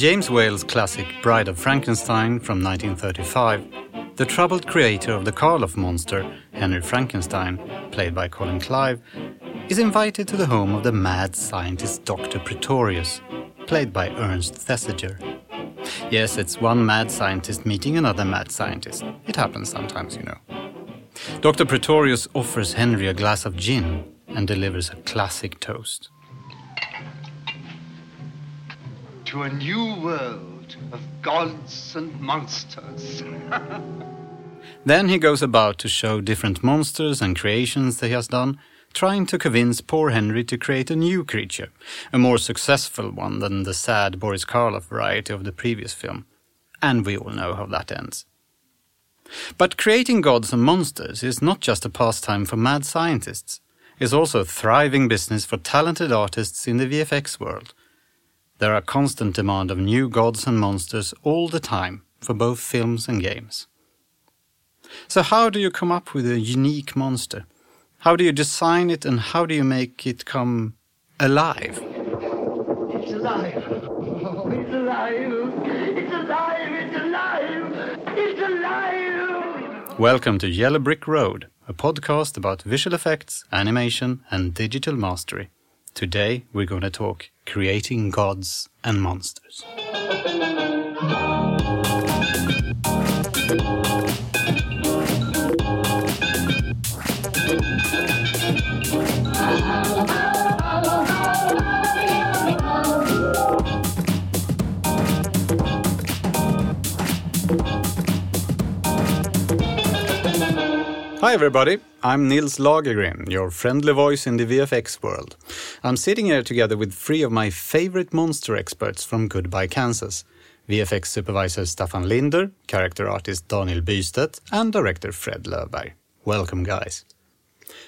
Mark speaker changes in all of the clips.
Speaker 1: James Whale's classic Bride of Frankenstein from 1935, the troubled creator of the Karloff monster, Henry Frankenstein, played by Colin Clive, is invited to the home of the mad scientist Dr. Pretorius, played by Ernst Thesiger. Yes, it's one mad scientist meeting another mad scientist. It happens sometimes, you know. Dr. Pretorius offers Henry a glass of gin and delivers a classic toast.
Speaker 2: To a new world of gods and monsters.
Speaker 1: Then he goes about to show different monsters and creations that he has done, trying to convince poor Henry to create a new creature, a more successful one than the sad Boris Karloff variety of the previous film. And we all know how that ends. But creating gods and monsters is not just a pastime for mad scientists. It's also a thriving business for talented artists in the VFX world. There are constant demand of new gods and monsters all the time for both films and games. So how do you come up with a unique monster? How do you design it and how do you make it come alive?
Speaker 2: It's alive. Oh, it's alive. It's alive. It's alive. It's alive.
Speaker 1: Welcome to Yellow Brick Road, a podcast about visual effects, animation, and digital mastery. Today we're going to talk creating gods and monsters. Hi everybody, I'm Nils Lagergren, your friendly voice in the VFX world. I'm sitting here together with three of my favorite monster experts from Goodbye Kansas. VFX supervisor Staffan Linder, character artist Daniel Bystedt, and director Fred Löfberg. Welcome guys.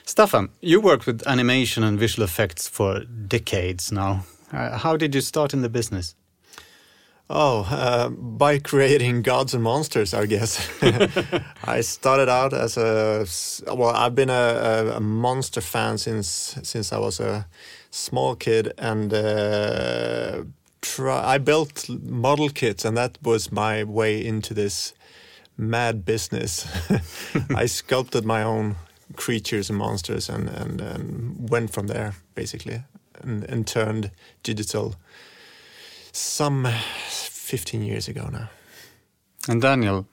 Speaker 1: Staffan, you worked with animation and visual effects for decades now. Uh, how did you start in the business?
Speaker 3: Oh, uh, by creating gods and monsters, I guess. I started out as a well. I've been a, a, monster fan since since I was a small kid, and uh, try, I built model kits, and that was my way into this mad business. I sculpted my own creatures and monsters, and and, and went from there basically, and, and turned digital some 15 years ago now.
Speaker 1: And Daniel,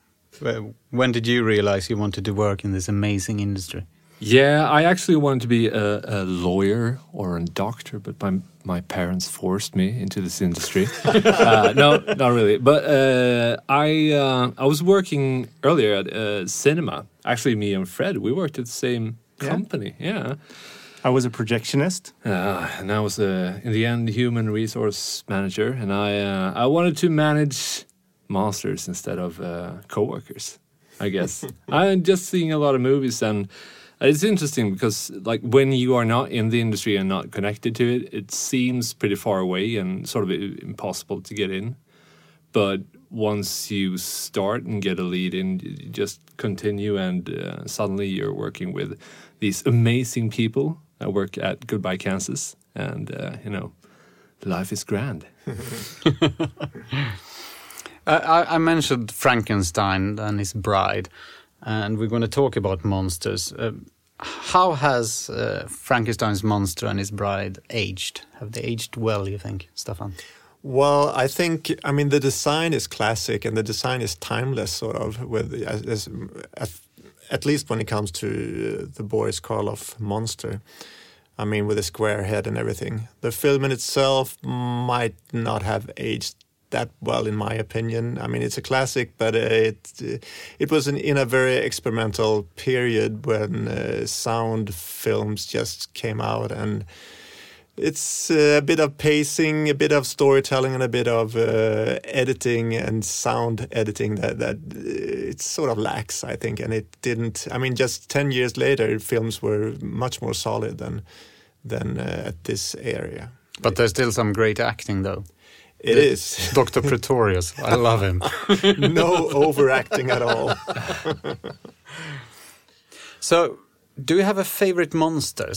Speaker 1: when did you realize you wanted to work in this amazing industry?
Speaker 4: Yeah, I actually wanted to be a, a lawyer or a doctor, but my my parents forced me into this industry. uh, no, not really. But uh, I uh, I was working earlier at uh, cinema. Actually, me and Fred, we worked at the same
Speaker 5: Yeah.
Speaker 4: company. Yeah.
Speaker 5: I was a projectionist.
Speaker 4: Uh, and I was, uh, in the end, human resource manager, and I uh, I wanted to manage monsters instead of uh, coworkers. I guess I'm just seeing a lot of movies, and it's interesting because, like, when you are not in the industry and not connected to it, it seems pretty far away and sort of impossible to get in. But once you start and get a lead in, you just continue, and uh, suddenly you're working with these amazing people that work at Goodbye Kansas, and uh, you know, life is grand.
Speaker 1: I, I mentioned Frankenstein and his bride, and we're going to talk about monsters. Uh, how has uh, Frankenstein's monster and his bride aged? Have they aged well, you think, Staffan?
Speaker 3: Well, I think I mean the design is classic and the design is timeless, sort of. With as, as, at, least when it comes to the Boris Karloff monster. I mean, with a square head and everything. The film in itself might not have aged that well, in my opinion. I mean, it's a classic, but it it was in, in a very experimental period when uh, sound films just came out and it's a bit of pacing, a bit of storytelling, and a bit of uh, editing and sound editing that that uh, it sort of lacks, I think. And it didn't. I mean, just ten years later, films were much more solid than than uh, at this area.
Speaker 1: But there's still some great acting, though.
Speaker 3: It
Speaker 1: The-
Speaker 3: is
Speaker 1: Dr. Pretorius. I love him.
Speaker 3: no overacting at all.
Speaker 1: So, do you have a favorite monster?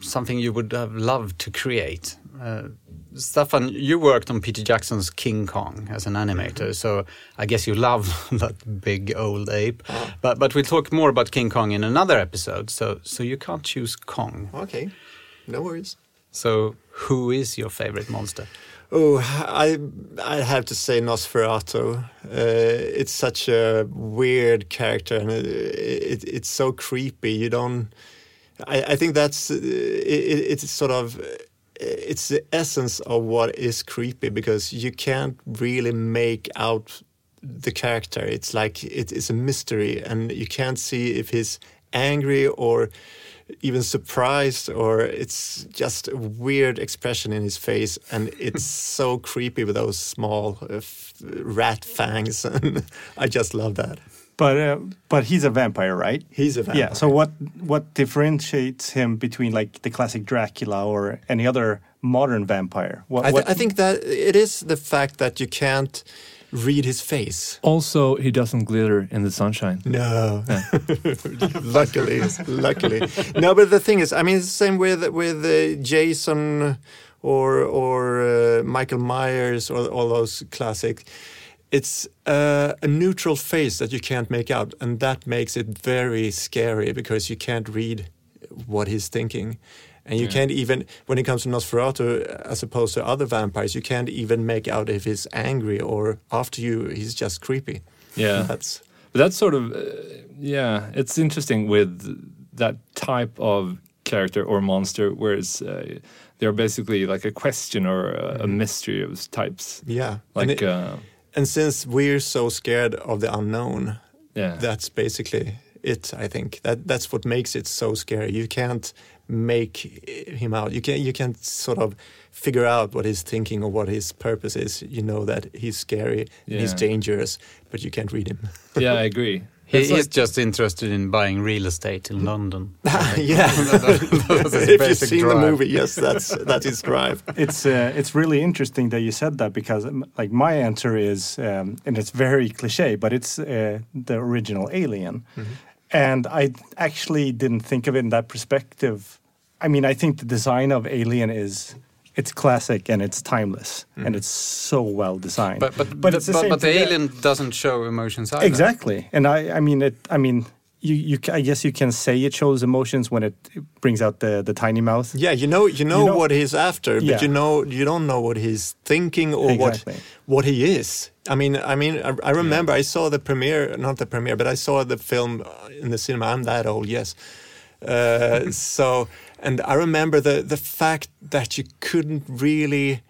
Speaker 1: Something you would have loved to create? Uh, Staffan, you worked on Peter Jackson's King Kong as an animator, so I guess you love that big old ape. But but we'll talk more about King Kong in another episode. So so you can't choose Kong.
Speaker 3: Okay, no worries.
Speaker 1: So who is your favorite monster?
Speaker 3: Oh, I I have to say Nosferatu. Uh, it's such a weird character, and it, it, it's so creepy. You don't. I, I think that's uh, it, it's sort of it's the essence of what is creepy because you can't really make out the character. It's like it is a mystery, and you can't see if he's angry or even surprised or it's just a weird expression in his face and it's so creepy with those small uh, rat fangs and i just love that
Speaker 5: But uh, but he's a vampire, right?
Speaker 3: he's a vampire.
Speaker 5: Yeah. So what what differentiates him between like the classic Dracula or any other modern vampire? What,
Speaker 3: I, th-
Speaker 5: what-
Speaker 3: I think that it is the fact that you can't read his face
Speaker 4: Also, he doesn't glitter in the sunshine.
Speaker 3: No, luckily, luckily. No, but the thing is, I mean, it's the same with with uh, Jason or or uh, Michael Myers or all those classic. It's uh, a neutral face that you can't make out, and that makes it very scary because you can't read what he's thinking. And you can't even, when it comes to Nosferatu, as opposed to other vampires, you can't even make out if he's angry or after you, he's just creepy.
Speaker 4: Yeah.
Speaker 3: That's
Speaker 4: But that's sort of, uh, yeah, it's interesting with that type of character or monster, whereas uh, they're basically like a question or a, a mystery of types.
Speaker 3: yeah. And
Speaker 4: Like,
Speaker 3: it-
Speaker 4: uh,
Speaker 3: And since we're so scared of the unknown,
Speaker 4: yeah.
Speaker 3: that's basically it. I think that that's what makes it so scary. You can't make him out. You can you can't sort of figure out what he's thinking or what his purpose is. You know that he's scary, and he's dangerous, but you can't read him.
Speaker 4: yeah, I agree.
Speaker 1: He,
Speaker 4: It's
Speaker 1: he's
Speaker 4: like-
Speaker 1: just interested in buying real estate in London.
Speaker 3: yeah,
Speaker 1: was his
Speaker 3: if you've
Speaker 1: basic
Speaker 3: seen the movie, yes, that's that's his drive.
Speaker 5: it's uh, it's really interesting that you said that because um, like my answer is um, and it's very cliche, but it's uh, the original Alien, and I actually didn't think of it in that perspective. I mean, I think the design of Alien is it's classic and it's timeless and mm-hmm. it's so well designed.
Speaker 1: But but
Speaker 5: But
Speaker 1: but,
Speaker 5: the
Speaker 1: but the alien doesn't show emotions either.
Speaker 5: Exactly, and I, I mean, it. I mean, you, you. I guess you can say it shows emotions when it brings out the the tiny mouth.
Speaker 3: Yeah, you know, you know,
Speaker 5: know-
Speaker 3: what he's after, but
Speaker 5: Yeah.
Speaker 3: you know, you don't know what he's thinking or
Speaker 5: Exactly.
Speaker 3: what what he is. I mean, I mean, I, I remember I saw the premiere, not the premiere, but I saw the film uh, in the cinema. I'm that old, yes. Uh, so, and I remember the the fact that you couldn't really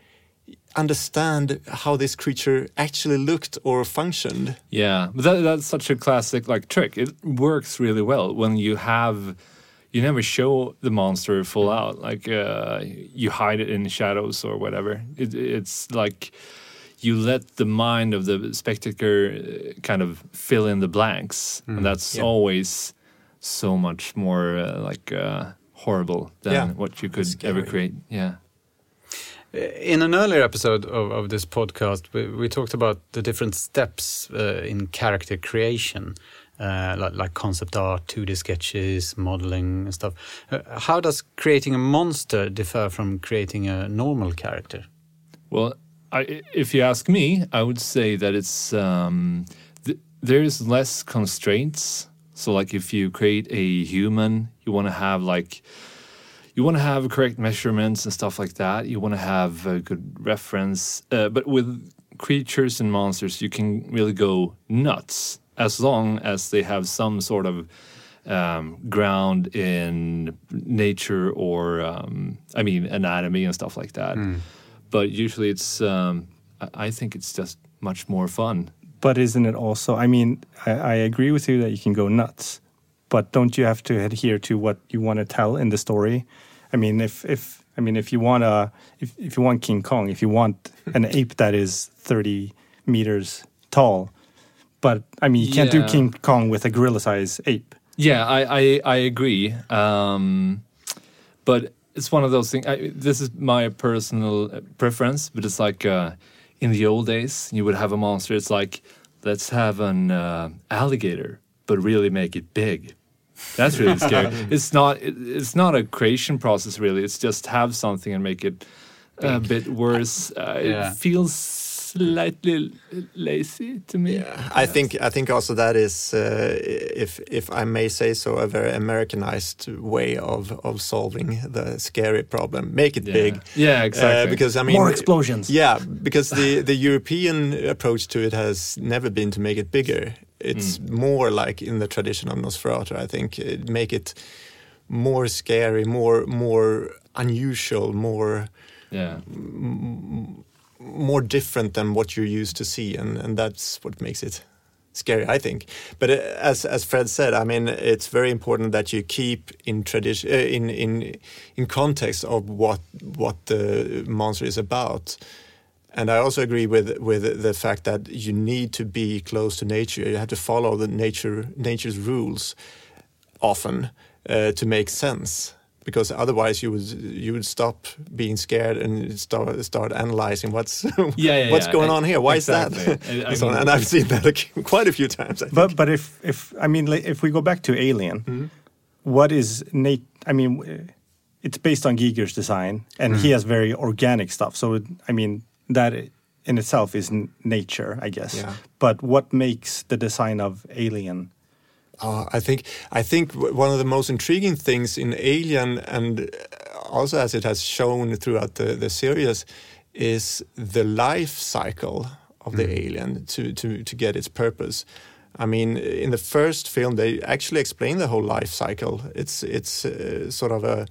Speaker 3: understand how this creature actually looked or functioned.
Speaker 4: Yeah, but that, that's such a classic like trick. It works really well when you have you never show the monster full out. Like uh, you hide it in shadows or whatever. It, it's like you let the mind of the spectator uh, kind of fill in the blanks, and that's
Speaker 3: Yeah.
Speaker 4: always so much more uh, like uh, horrible than
Speaker 3: Yeah,
Speaker 4: what you could ever create. Yeah.
Speaker 1: In an earlier episode of, of this podcast, we, we talked about the different steps uh, in character creation, uh, like, like concept art, 2D sketches, modeling, and stuff. Uh, how does creating a monster differ from creating a normal character?
Speaker 4: Well, I, if you ask me, I would say that it's um, th- there's less constraints. So, like if you create a human, you want to have like you want to have correct measurements and stuff like that. You want to have a good reference. Uh, but with creatures and monsters, you can really go nuts as long as they have some sort of um, ground in nature or, um, I mean, anatomy and stuff like that. But usually it's, um, I, I think it's just much more fun.
Speaker 5: But isn't it also? I mean, I, I agree with you that you can go nuts, but don't you have to adhere to what you want to tell in the story? I mean, if if I mean, if you want a, if if you want King Kong, if you want an ape that is thirty meters tall, but I mean, you can't
Speaker 4: Yeah.
Speaker 5: do King Kong with a gorilla-size ape.
Speaker 4: Yeah, I I, I agree. Um, but it's one of those things. I, this is my personal preference, but it's like uh, in the old days, you would have a monster. It's like let's have an uh, alligator, but really make it big. That's really scary. it's not. It, it's not a creation process really. It's just have something and make it a bit worse. Uh,
Speaker 1: Yeah.
Speaker 4: It feels slightly lazy to me. Yeah.
Speaker 3: I think I think also that is, uh, if if I may say so, a very Americanized way of of solving the scary problem. Make it
Speaker 4: Yeah.
Speaker 3: big.
Speaker 4: Yeah, exactly.
Speaker 3: Uh, because I mean,
Speaker 5: More explosions.
Speaker 3: Yeah, because the the European approach to it has never been to make it bigger. It's
Speaker 4: Hmm.
Speaker 3: more like in the tradition of Nosferatu. I think uh, make it more scary, more more unusual, more
Speaker 4: yeah.
Speaker 3: more different than what you're used to see, and and that's what makes it scary, I think. But uh, as as Fred said, I mean, it's very important that you keep in tradition, uh, in in in context of what what the monster is about. And I also agree with with the fact that you need to be close to nature. You have to follow the nature nature's rules often uh, to make sense. Because otherwise, you would you would stop being scared and start start analyzing what's
Speaker 4: yeah,
Speaker 3: what's
Speaker 4: yeah.
Speaker 3: going
Speaker 4: I-
Speaker 3: on here. Why
Speaker 4: exactly.
Speaker 3: is that?
Speaker 4: I- I
Speaker 3: and, so on.
Speaker 4: mean-
Speaker 3: and I've seen that quite a few times. I think.
Speaker 5: But but if if I mean like, if we go back to Alien, what is Nate? I mean, it's based on Giger's design, and he has very organic stuff. So it, I mean that in itself is n- nature, I guess.
Speaker 3: Yeah.
Speaker 5: But what makes the design of Alien?
Speaker 3: Uh, I think I think one of the most intriguing things in Alien, and also as it has shown throughout the, the series, is the life cycle of the alien to, to to get its purpose. I mean, in the first film, they actually explain the whole life cycle. It's it's uh, sort of a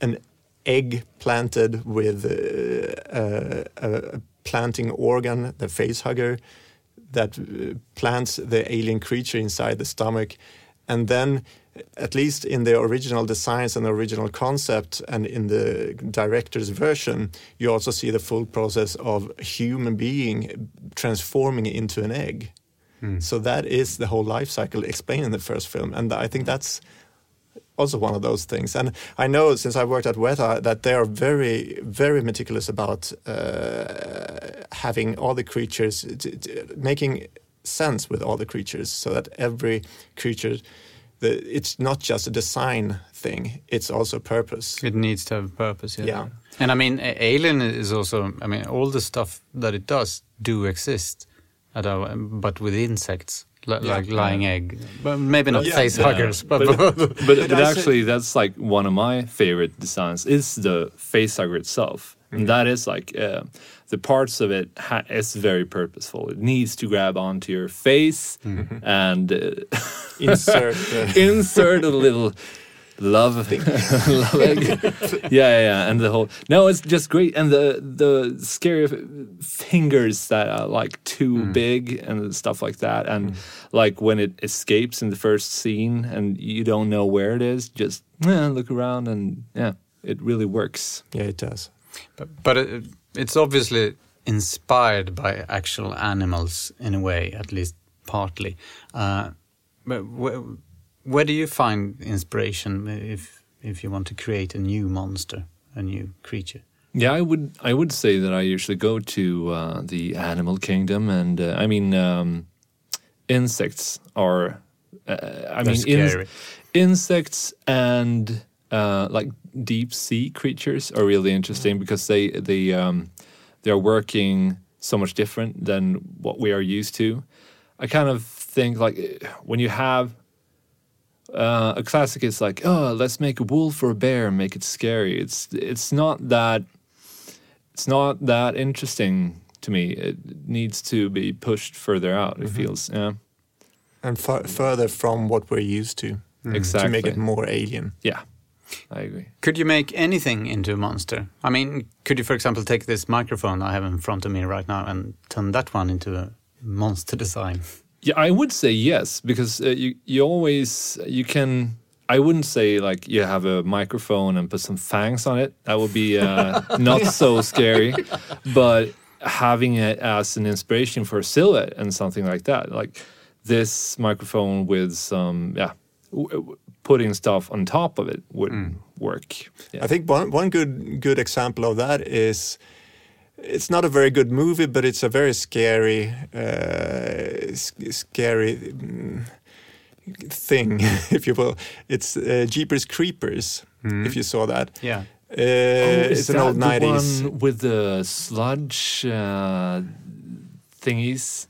Speaker 3: an egg planted with uh, a, a planting organ, the face hugger, that uh, plants the alien creature inside the stomach. And then, at least in the original designs and the original concept, and in the director's version, you also see the full process of a human being transforming into an egg. So that is the whole life cycle explained in the first film, and I think that's also one of those things. And I know since I worked at Weta that they are very, very meticulous about uh, having all the creatures, making sense with all the creatures, so that every creature, the, it's not just a design thing; it's also purpose.
Speaker 1: It needs to have purpose. Yeah.
Speaker 3: Yeah.
Speaker 1: And I mean, Alien is also. I mean, all the stuff that it does do exist, our, but with insects, li-
Speaker 3: Yeah.
Speaker 1: like lying egg. But maybe not
Speaker 3: Yeah,
Speaker 1: face
Speaker 3: yeah.
Speaker 1: huggers, but,
Speaker 4: but, but, but
Speaker 3: I say-
Speaker 4: actually that's like one of my favorite designs is the face hugger itself and that is like uh, the parts of it ha- is very purposeful it needs to grab onto your face and uh,
Speaker 3: Insert. the-
Speaker 4: insert a little love love egg. yeah, yeah yeah and the whole no it's just great and the the scary f- fingers that are like too big and stuff like that and like when it escapes in the first scene and you don't know where it is just look around and yeah it really works
Speaker 3: yeah, it does.
Speaker 1: but, but it, it's obviously inspired by actual animals in a way, at least partly. Uh, but where, do you find inspiration if if you want to create a new monster, a new creature?
Speaker 4: Yeah, I would I would say that I usually go to uh, the animal kingdom, and uh, I mean um, insects are. Uh, I mean
Speaker 1: scary.
Speaker 4: insects and uh, like deep sea creatures are really interesting because they they um, they are working so much different than what we are used to. I kind of think like when you have uh, a classic is like, oh, let's make a wolf or a bear and make it scary. It's it's not that it's not that interesting to me. It needs to be pushed further out. It feels yeah,
Speaker 3: And fu- further from what we're used to,
Speaker 4: exactly.
Speaker 3: to make it more alien.
Speaker 4: yeah, I agree.
Speaker 1: Could you make anything into a monster? I mean, could you, for example, take this microphone I have in front of me right now and turn that one into a monster design?
Speaker 4: Yeah, I would say yes because uh, you you always you can. I wouldn't say like you have a microphone and put some fangs on it. That would be uh, not so scary, but having it as an inspiration for a silhouette and something like that, like this microphone with some yeah, w- w- putting stuff on top of it would work. Yeah.
Speaker 3: I think one one good good example of that is it's not a very good movie, but it's a very scary, uh, s- scary mm, thing, if you will. It's uh, Jeepers Creepers. If you saw that,
Speaker 1: Yeah.
Speaker 3: uh,
Speaker 4: Oh, is
Speaker 3: it's an
Speaker 4: that
Speaker 3: old
Speaker 4: the
Speaker 3: nineties.
Speaker 4: one with the sludge uh, thingies.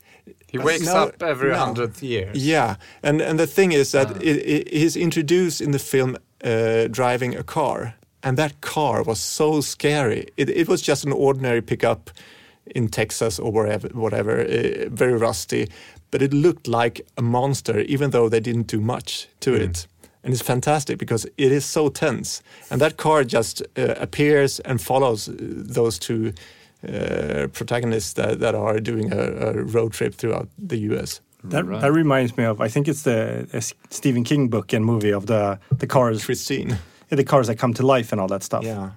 Speaker 1: He wakes
Speaker 3: no,
Speaker 1: up every
Speaker 3: no.
Speaker 1: hundredth year.
Speaker 3: Yeah, and and the thing is that
Speaker 1: Ah.
Speaker 3: it, it, he's introduced in the film uh, driving a car, and that car was so scary. It, it was just an ordinary pickup in Texas or wherever, whatever, uh, very rusty, but it looked like a monster, even though they didn't do much to it. And it's fantastic because it is so tense, and that car just uh, appears and follows uh, those two. Uh, protagonists that, that are doing a, a road trip throughout the U.S.
Speaker 5: That,
Speaker 4: Right.
Speaker 5: that reminds me of I think it's the Stephen King book and movie of the the cars
Speaker 3: Christine.
Speaker 5: The cars that come to life and all that stuff.
Speaker 3: Yeah.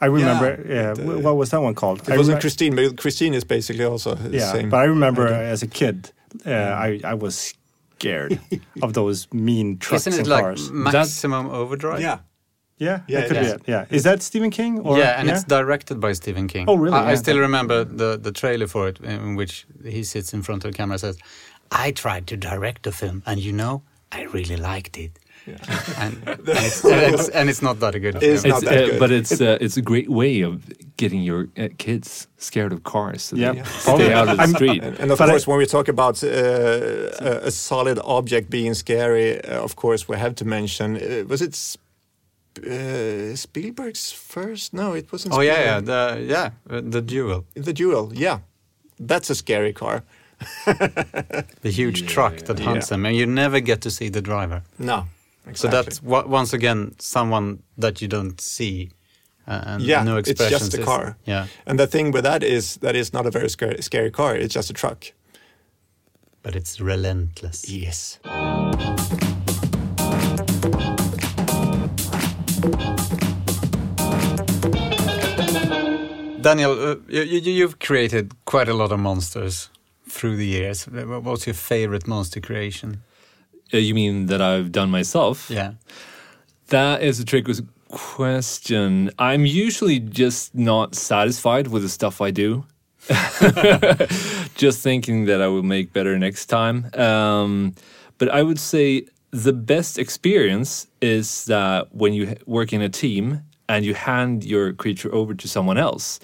Speaker 5: I remember.
Speaker 3: Yeah,
Speaker 5: Yeah,
Speaker 3: the-
Speaker 5: what was that one called?
Speaker 3: It
Speaker 5: I
Speaker 3: wasn't
Speaker 5: remem-
Speaker 3: Christine, but Christine is basically also the
Speaker 5: Yeah,
Speaker 3: same.
Speaker 5: but I remember
Speaker 3: idea.
Speaker 5: as a kid, uh, I I was scared of those mean trucks
Speaker 1: Isn't it
Speaker 5: and
Speaker 1: like
Speaker 5: cars.
Speaker 1: maximum overdrive?
Speaker 3: yeah.
Speaker 5: Yeah,
Speaker 3: Yeah,
Speaker 5: that could
Speaker 3: it
Speaker 5: be
Speaker 3: is.
Speaker 5: it. Yeah, is that Stephen King? Or,
Speaker 1: yeah, and it's directed by Stephen King.
Speaker 5: Oh, really?
Speaker 1: I, I still remember the, the trailer for it, in which he sits in front of the camera and says, I tried to direct the film, and you know, I really liked it. And, and, it's, and, it's, and it's not that a good
Speaker 3: It's
Speaker 1: film.
Speaker 3: not
Speaker 4: It's,
Speaker 3: that
Speaker 4: uh,
Speaker 3: good.
Speaker 4: but it's uh, it's a great way of getting your uh, kids scared of cars. So
Speaker 5: Yeah.
Speaker 4: they stay out of the street.
Speaker 3: And, and of
Speaker 5: But I-
Speaker 3: course, when we talk about uh, a, a solid object being scary, uh, of course, we have to mention uh, was it Sp- uh, Spielberg's first? No, it wasn't.
Speaker 1: Oh yeah, yeah, the yeah, the duel,
Speaker 3: The Duel. Yeah, that's a scary car.
Speaker 1: the huge truck that hunts
Speaker 3: Yeah.
Speaker 1: them, and you never get to see the driver.
Speaker 3: No.
Speaker 1: So
Speaker 3: Exactly.
Speaker 1: that's wa- once again someone that you don't see, uh, and
Speaker 3: Yeah,
Speaker 1: no
Speaker 3: it's just a
Speaker 1: is-
Speaker 3: car.
Speaker 1: Yeah,
Speaker 3: And the thing with that is that it's not a very scary, scary car. It's just a truck.
Speaker 1: but it's relentless.
Speaker 3: Yes.
Speaker 1: Daniel, uh, you, you, you've created quite a lot of monsters through the years. What's your favorite monster creation?
Speaker 4: Uh, you mean that I've done myself?
Speaker 1: Yeah.
Speaker 4: That is a tricky question. I'm usually just not satisfied with the stuff I do. just thinking that I will make better next time. Um, but I would say the best experience is that when you work in a team and you hand your creature over to someone else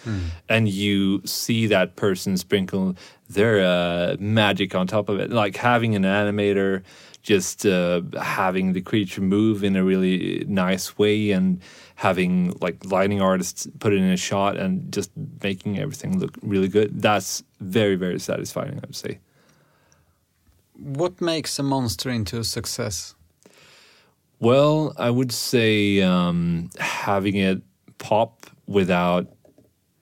Speaker 4: and you see that person sprinkle their uh, magic on top of it, like having an animator just uh, having the creature move in a really nice way and having like lighting artists put it in a shot and just making everything look really good. That's very, very satisfying, I would say.
Speaker 1: What makes a monster into a success?
Speaker 4: Well, I would say um, having it pop without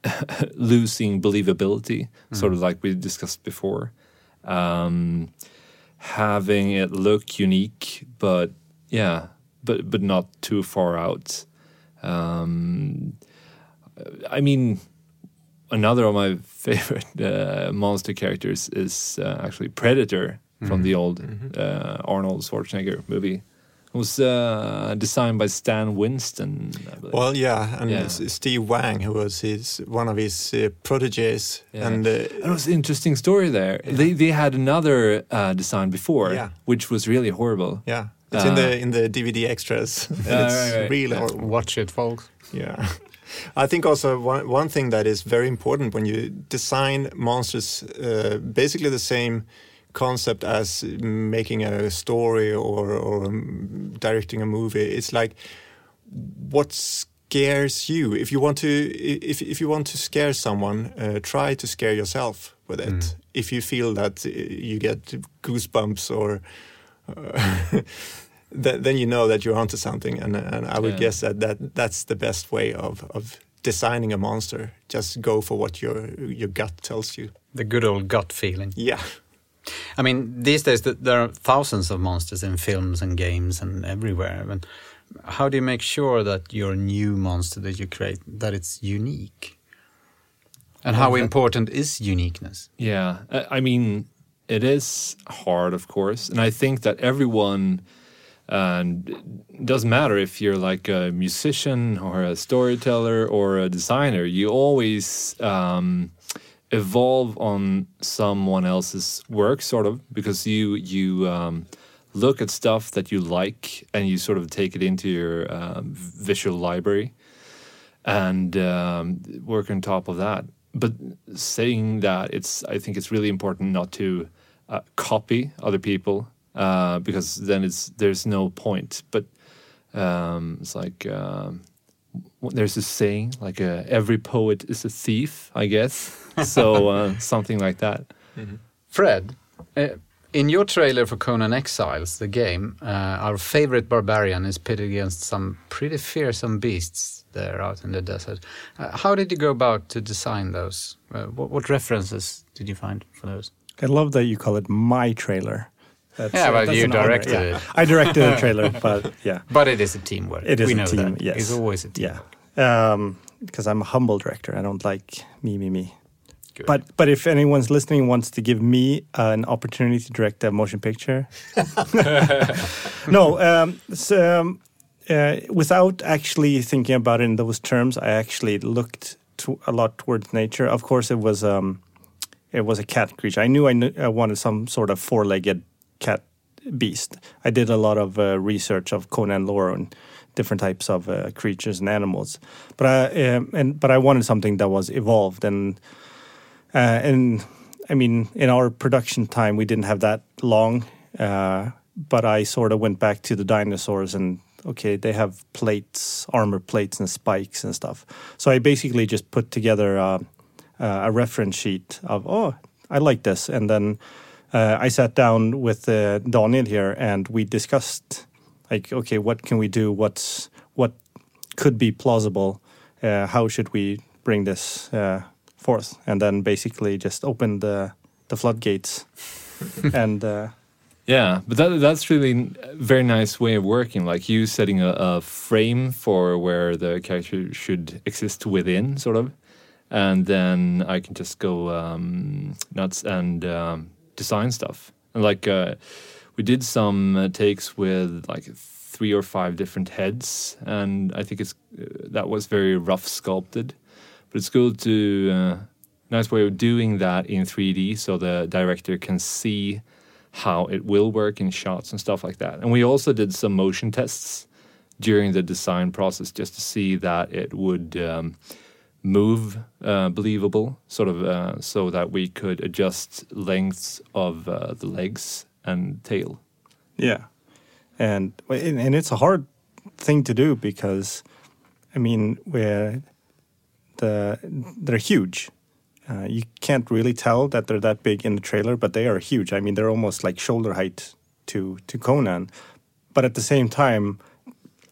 Speaker 4: losing believability, sort of like we discussed before. Um, having it look unique, but yeah, but but not too far out. Um, I mean, another of my favorite uh, monster characters is uh, actually Predator from the old uh, Arnold Schwarzenegger movie. It was uh, designed by Stan Winston. I believe.
Speaker 3: Well, yeah, and
Speaker 4: Yeah.
Speaker 3: Steve Wang, who was his one of his uh, proteges,
Speaker 4: Yeah.
Speaker 3: and uh,
Speaker 4: It was an interesting story there. They they had another uh, design before,
Speaker 3: Yeah.
Speaker 4: which was really horrible.
Speaker 3: yeah, it's in
Speaker 4: Uh,
Speaker 3: the in the DVD extras. And
Speaker 4: Yeah,
Speaker 3: it's
Speaker 4: right, right.
Speaker 3: really
Speaker 1: Yeah,
Speaker 3: horrible.
Speaker 1: Watch it, folks.
Speaker 3: Yeah. I think also one, one thing that is very important when you design monsters, uh, basically the same concept as making a story or, or directing a movie. It's like what scares you. If you want to, if if you want to scare someone, uh, try to scare yourself with it. If you feel that you get goosebumps or. Uh, then, then you know that you're onto something, and and I would
Speaker 4: Yeah.
Speaker 3: guess that, that that's the best way of of designing a monster. Just go for what your your gut tells you.
Speaker 1: The good old gut feeling.
Speaker 3: Yeah,
Speaker 1: I mean, these days th- there are thousands of monsters in films and games and everywhere. But how do you make sure that your new monster that you create that it's unique? And how important is uniqueness?
Speaker 4: Yeah, I I mean, it is hard, of course, and I think that everyone. And it doesn't matter if you're like a musician or a storyteller or a designer. You always um, evolve on someone else's work, sort of, because you you um, look at stuff that you like and you sort of take it into your um, visual library and um, work on top of that. But saying that, it's I think it's really important not to uh, copy other people uh, because then it's there's no point. But um, it's like um, there's a saying like uh, every poet is a thief, I guess. so uh, something like that.
Speaker 1: Fred, uh, in your trailer for Conan Exiles, the game, uh, our favorite barbarian is pitted against some pretty fearsome beasts there out in the desert. Uh, how did you go about to design those? Uh, what, what references did you find for those?
Speaker 5: I love that you call it my trailer. That's,
Speaker 1: Yeah, but
Speaker 5: that's
Speaker 1: you
Speaker 5: an honor,
Speaker 1: directed
Speaker 5: yeah.
Speaker 1: it.
Speaker 5: I directed the trailer, but yeah,
Speaker 1: But it is a teamwork.
Speaker 5: it is
Speaker 1: we
Speaker 5: a
Speaker 1: know
Speaker 5: team.
Speaker 1: That.
Speaker 5: Yes,
Speaker 1: It's always a team.
Speaker 5: Yeah, because I'm a humble director. I don't like me, me, me.
Speaker 1: Good.
Speaker 5: But but if anyone's listening wants to give me uh, an opportunity to direct a motion picture, no. Um, so, um, uh, without actually thinking about it in those terms, I actually looked to, a lot towards nature. Of course, it was um, it was a cat creature. I knew I, knew I wanted some sort of four-legged cat beast. I did a lot of uh, research of Conan lore and different types of uh, creatures and animals, but I um, and but I wanted something that was evolved and uh, and I mean in our production time we didn't have that long, uh, but I sort of went back to the dinosaurs and okay they have plates, armor plates and spikes and stuff. So I basically just put together. Uh, uh, a reference sheet of oh I like this, and then uh, I sat down with uh, Daniel here and we discussed like okay what can we do what's what could be plausible how should we bring this forth and then basically just open the the floodgates and uh,
Speaker 4: Yeah, but that that's really a very nice way of working. Like you setting a, a frame for where the character should exist within, sort of, and then I can just go um, nuts and um, design stuff. And like uh, we did some uh, takes with like three or five different heads, and I think it's uh, that was very rough sculpted, but it's good to. Uh, Nice way of doing that in 3D, so the director can see how it will work in shots and stuff like that. And we also did some motion tests during the design process just to see that it would um, move uh, believable, sort of, uh, so that we could adjust lengths of uh, the legs and tail.
Speaker 5: Yeah, and and it's a hard thing to do because, I mean, where the they're huge. Uh, you can't really tell that they're that big in the trailer, but they are huge. I mean, they're almost like shoulder height to to Conan. But at the same time,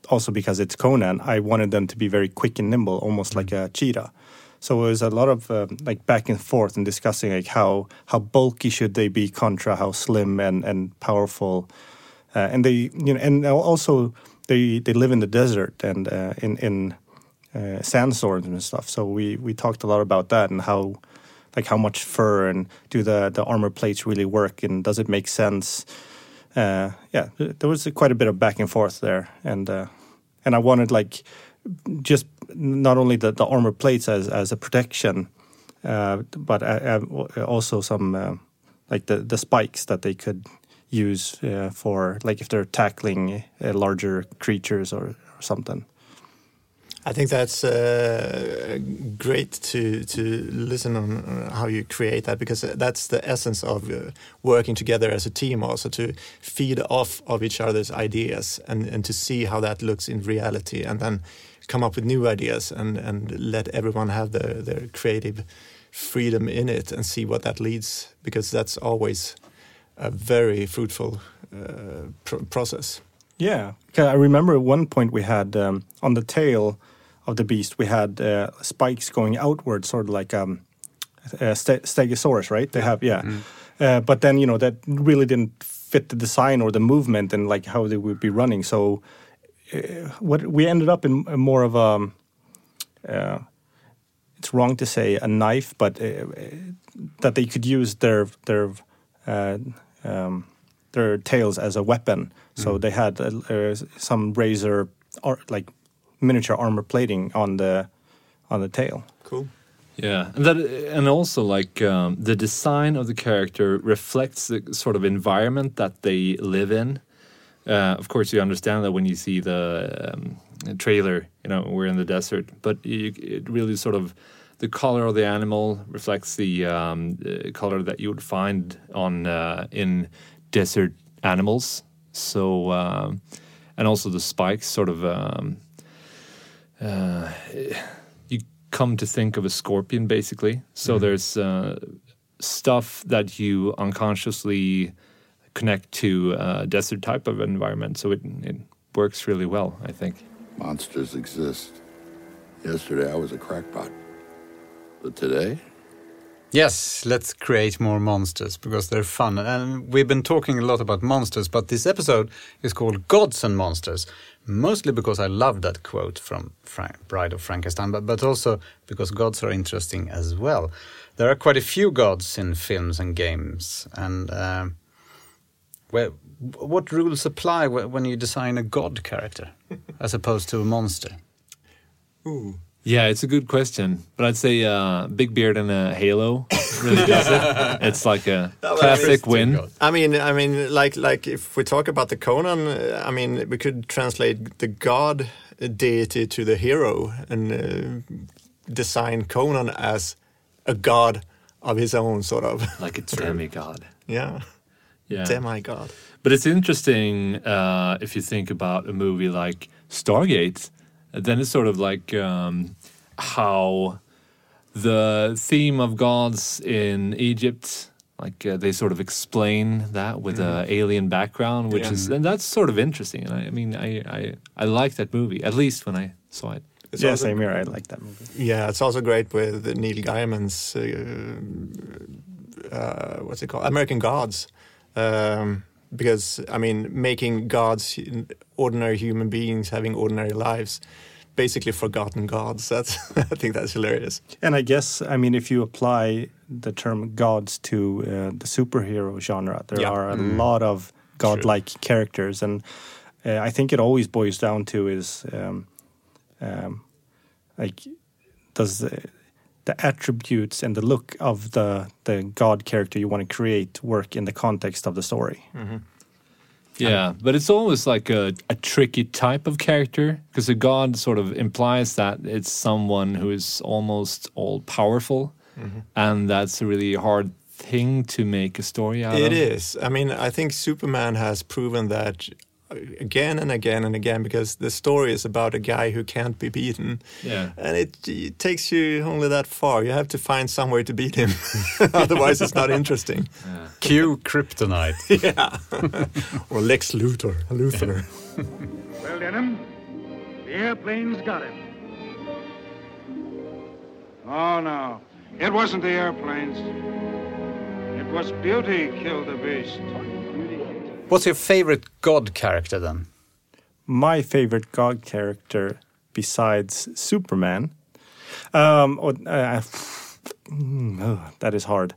Speaker 5: also because it's Conan, I wanted them to be very quick and nimble, almost like a cheetah. So it was a lot of um, like back and forth and discussing like how how bulky should they be contra how slim and and powerful, uh, and they you know and also they they live in the desert and uh, in in uh, sandstorms and stuff. So we we talked a lot about that and how like how much fur and do the the armor plates really work and does it make sense? Uh, yeah, there was quite a bit of back and forth there, and uh, and I wanted like just not only the, the armor plates as as a protection, uh, but uh, uh, also some like the the spikes that they could use for like if they're tackling larger creatures or, or something.
Speaker 3: I think that's uh, great to to listen on uh, how you create that because that's the essence of uh, working together as a team. Also to feed off of each other's ideas and and to see how that looks in reality, and then come up with new ideas and and let everyone have their their creative freedom in it and see what that leads because that's always a very fruitful uh, pr process.
Speaker 5: Yeah, I remember at one point we had um, on the tail of the beast we had uh, spikes going outward, sort of like um, a ste- stegosaurus, right? They have yeah, uh, but then you know that really didn't fit the design or the movement and like how they would be running. So uh, what we ended up in more of a uh, it's wrong to say a knife, but uh, that they could use their their uh, um, their tails as a weapon. So they had uh, uh, some razor or like miniature armor plating on the on the tail.
Speaker 3: Cool.
Speaker 4: Yeah, and that, and also like um, the design of the character reflects the sort of environment that they live in. Uh, of course, you understand that when you see the um, trailer. You know, we're in the desert, but you, it really sort of the color of the animal reflects the, um, the color that you would find on uh, in desert animals. So, um, and also the spikes, sort of. Uh, you come to think of a scorpion, basically. So there's uh, stuff that you unconsciously connect to a desert type of environment. So it it works really well, I think.
Speaker 6: Monsters exist. Yesterday I was a crackpot. But today,
Speaker 1: Yes, let's create more monsters because they're fun. And we've been talking a lot about monsters, but this episode is called Gods and Monsters, mostly because I love that quote from Frank, Bride of Frankenstein, but, but also because gods are interesting as well. There are quite a few gods in films and games, and um, where, what rules apply when you design a god character as opposed to a monster?
Speaker 4: Yeah, it's a good question, but I'd say uh, big beard and a halo really does it. It's like a classic win.
Speaker 3: I mean, I mean, like, like if we talk about the Conan, uh, I mean, we could translate the god deity to the hero and uh, design Conan as a god of his own, sort of.
Speaker 4: like a demigod.
Speaker 3: yeah,
Speaker 4: Yeah,
Speaker 3: demigod.
Speaker 4: But it's interesting uh, if you think about a movie like Stargate, then it's sort of like um, how the theme of gods in Egypt, like uh, they sort of explain that with a alien background, which
Speaker 3: Yeah.
Speaker 4: is and that's sort of interesting. And I, I mean, I, I I like that movie at least when I saw it.
Speaker 3: It's
Speaker 5: yeah,
Speaker 3: also-
Speaker 5: same here. I like that movie.
Speaker 3: Yeah, it's also great with Neil Gaiman's uh, uh, what's it called, American Gods, um, because I mean, making gods ordinary human beings having ordinary lives, basically forgotten gods. That's I think that's hilarious.
Speaker 5: And I guess, I mean, if you apply the term gods to uh, the superhero genre, there
Speaker 3: Yeah.
Speaker 5: are a lot of godlike characters. And uh, I think it always boils down to is um, um, like, does the, the attributes and the look of the, the god character you want to create work in the context of the story?
Speaker 4: Yeah, um, but it's always like a, a tricky type of character because a god sort of implies that it's someone who is almost all powerful, mm-hmm. and that's a really hard thing to make a story out
Speaker 3: It
Speaker 4: of.
Speaker 3: It is. I mean, I think Superman has proven that again and again and again because the story is about a guy who can't be beaten.
Speaker 4: Yeah.
Speaker 3: And it, it takes you only that far. You have to find some way to beat him. Otherwise, it's not interesting.
Speaker 1: Cue Kryptonite.
Speaker 3: yeah. or Lex Luthor. Luthor.
Speaker 7: Well, Denham, the airplane's got him. Oh, no. It wasn't the airplanes. It was beauty killed the beast.
Speaker 1: What's your favorite god character then?
Speaker 5: my favorite god character besides Superman. Um, or, uh, mm, oh, that is hard.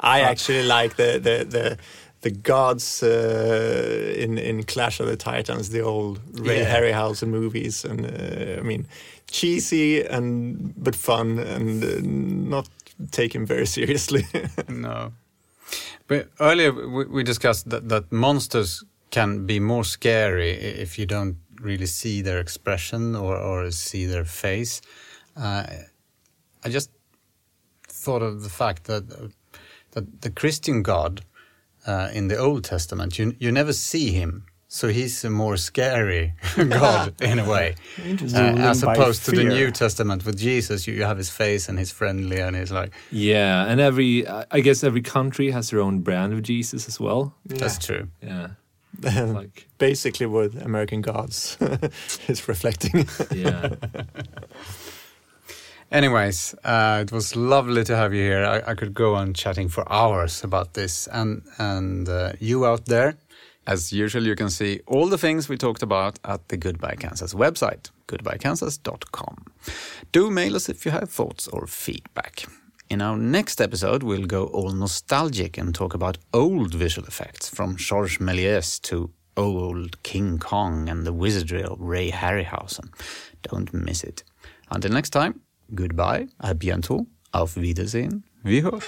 Speaker 3: I actually like the the the, the gods uh, in in Clash of the Titans, the old Ray
Speaker 1: Yeah.
Speaker 3: Harryhausen movies, and uh, I mean cheesy and but fun and uh, not taken very seriously.
Speaker 1: No. But earlier we, discussed that, that monsters can be more scary if you don't really see their expression or, or see their face. Uh, I just thought of the fact that that the Christian God uh, in the Old Testament, you you never see him, so he's a more scary God in a way, uh, as opposed to the. New Testament with Jesus. You, you have his face and he's friendly and he's like,
Speaker 4: Yeah, and every I I guess every country has their own brand of Jesus as well.
Speaker 1: that's true.
Speaker 4: Yeah, like
Speaker 3: Basically, what American Gods is reflecting.
Speaker 4: yeah.
Speaker 1: Anyways, uh, it was lovely to have you here. I, I could go on chatting for hours about this, and and uh, you out there, as usual, you can see all the things we talked about at the Goodbye Kansas website, goodbyekansas.com. Do mail us if you have thoughts or feedback. In our next episode, we'll go all nostalgic and talk about old visual effects, from Georges Méliès to old King Kong and the wizardry of Ray Harryhausen. Don't miss it. Until next time, goodbye, à bientôt, auf Wiedersehen, wir hören.